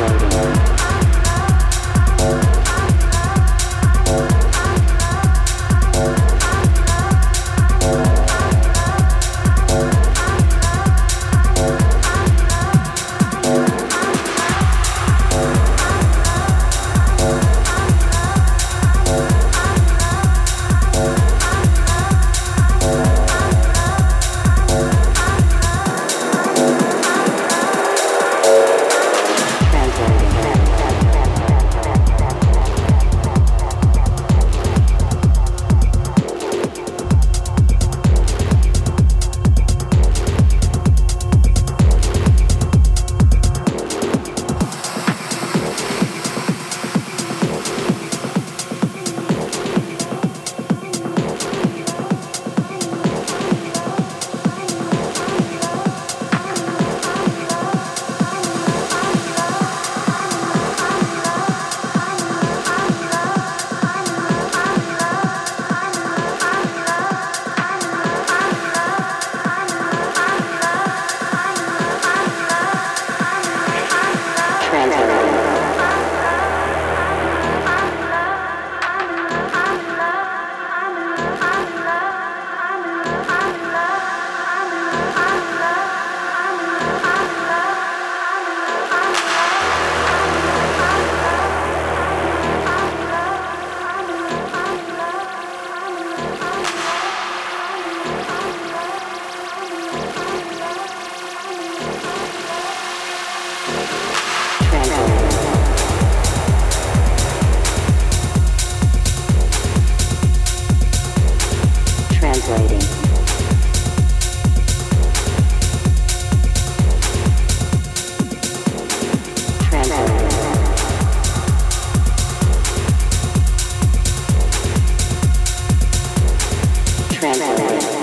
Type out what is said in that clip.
Thank you. Transworld.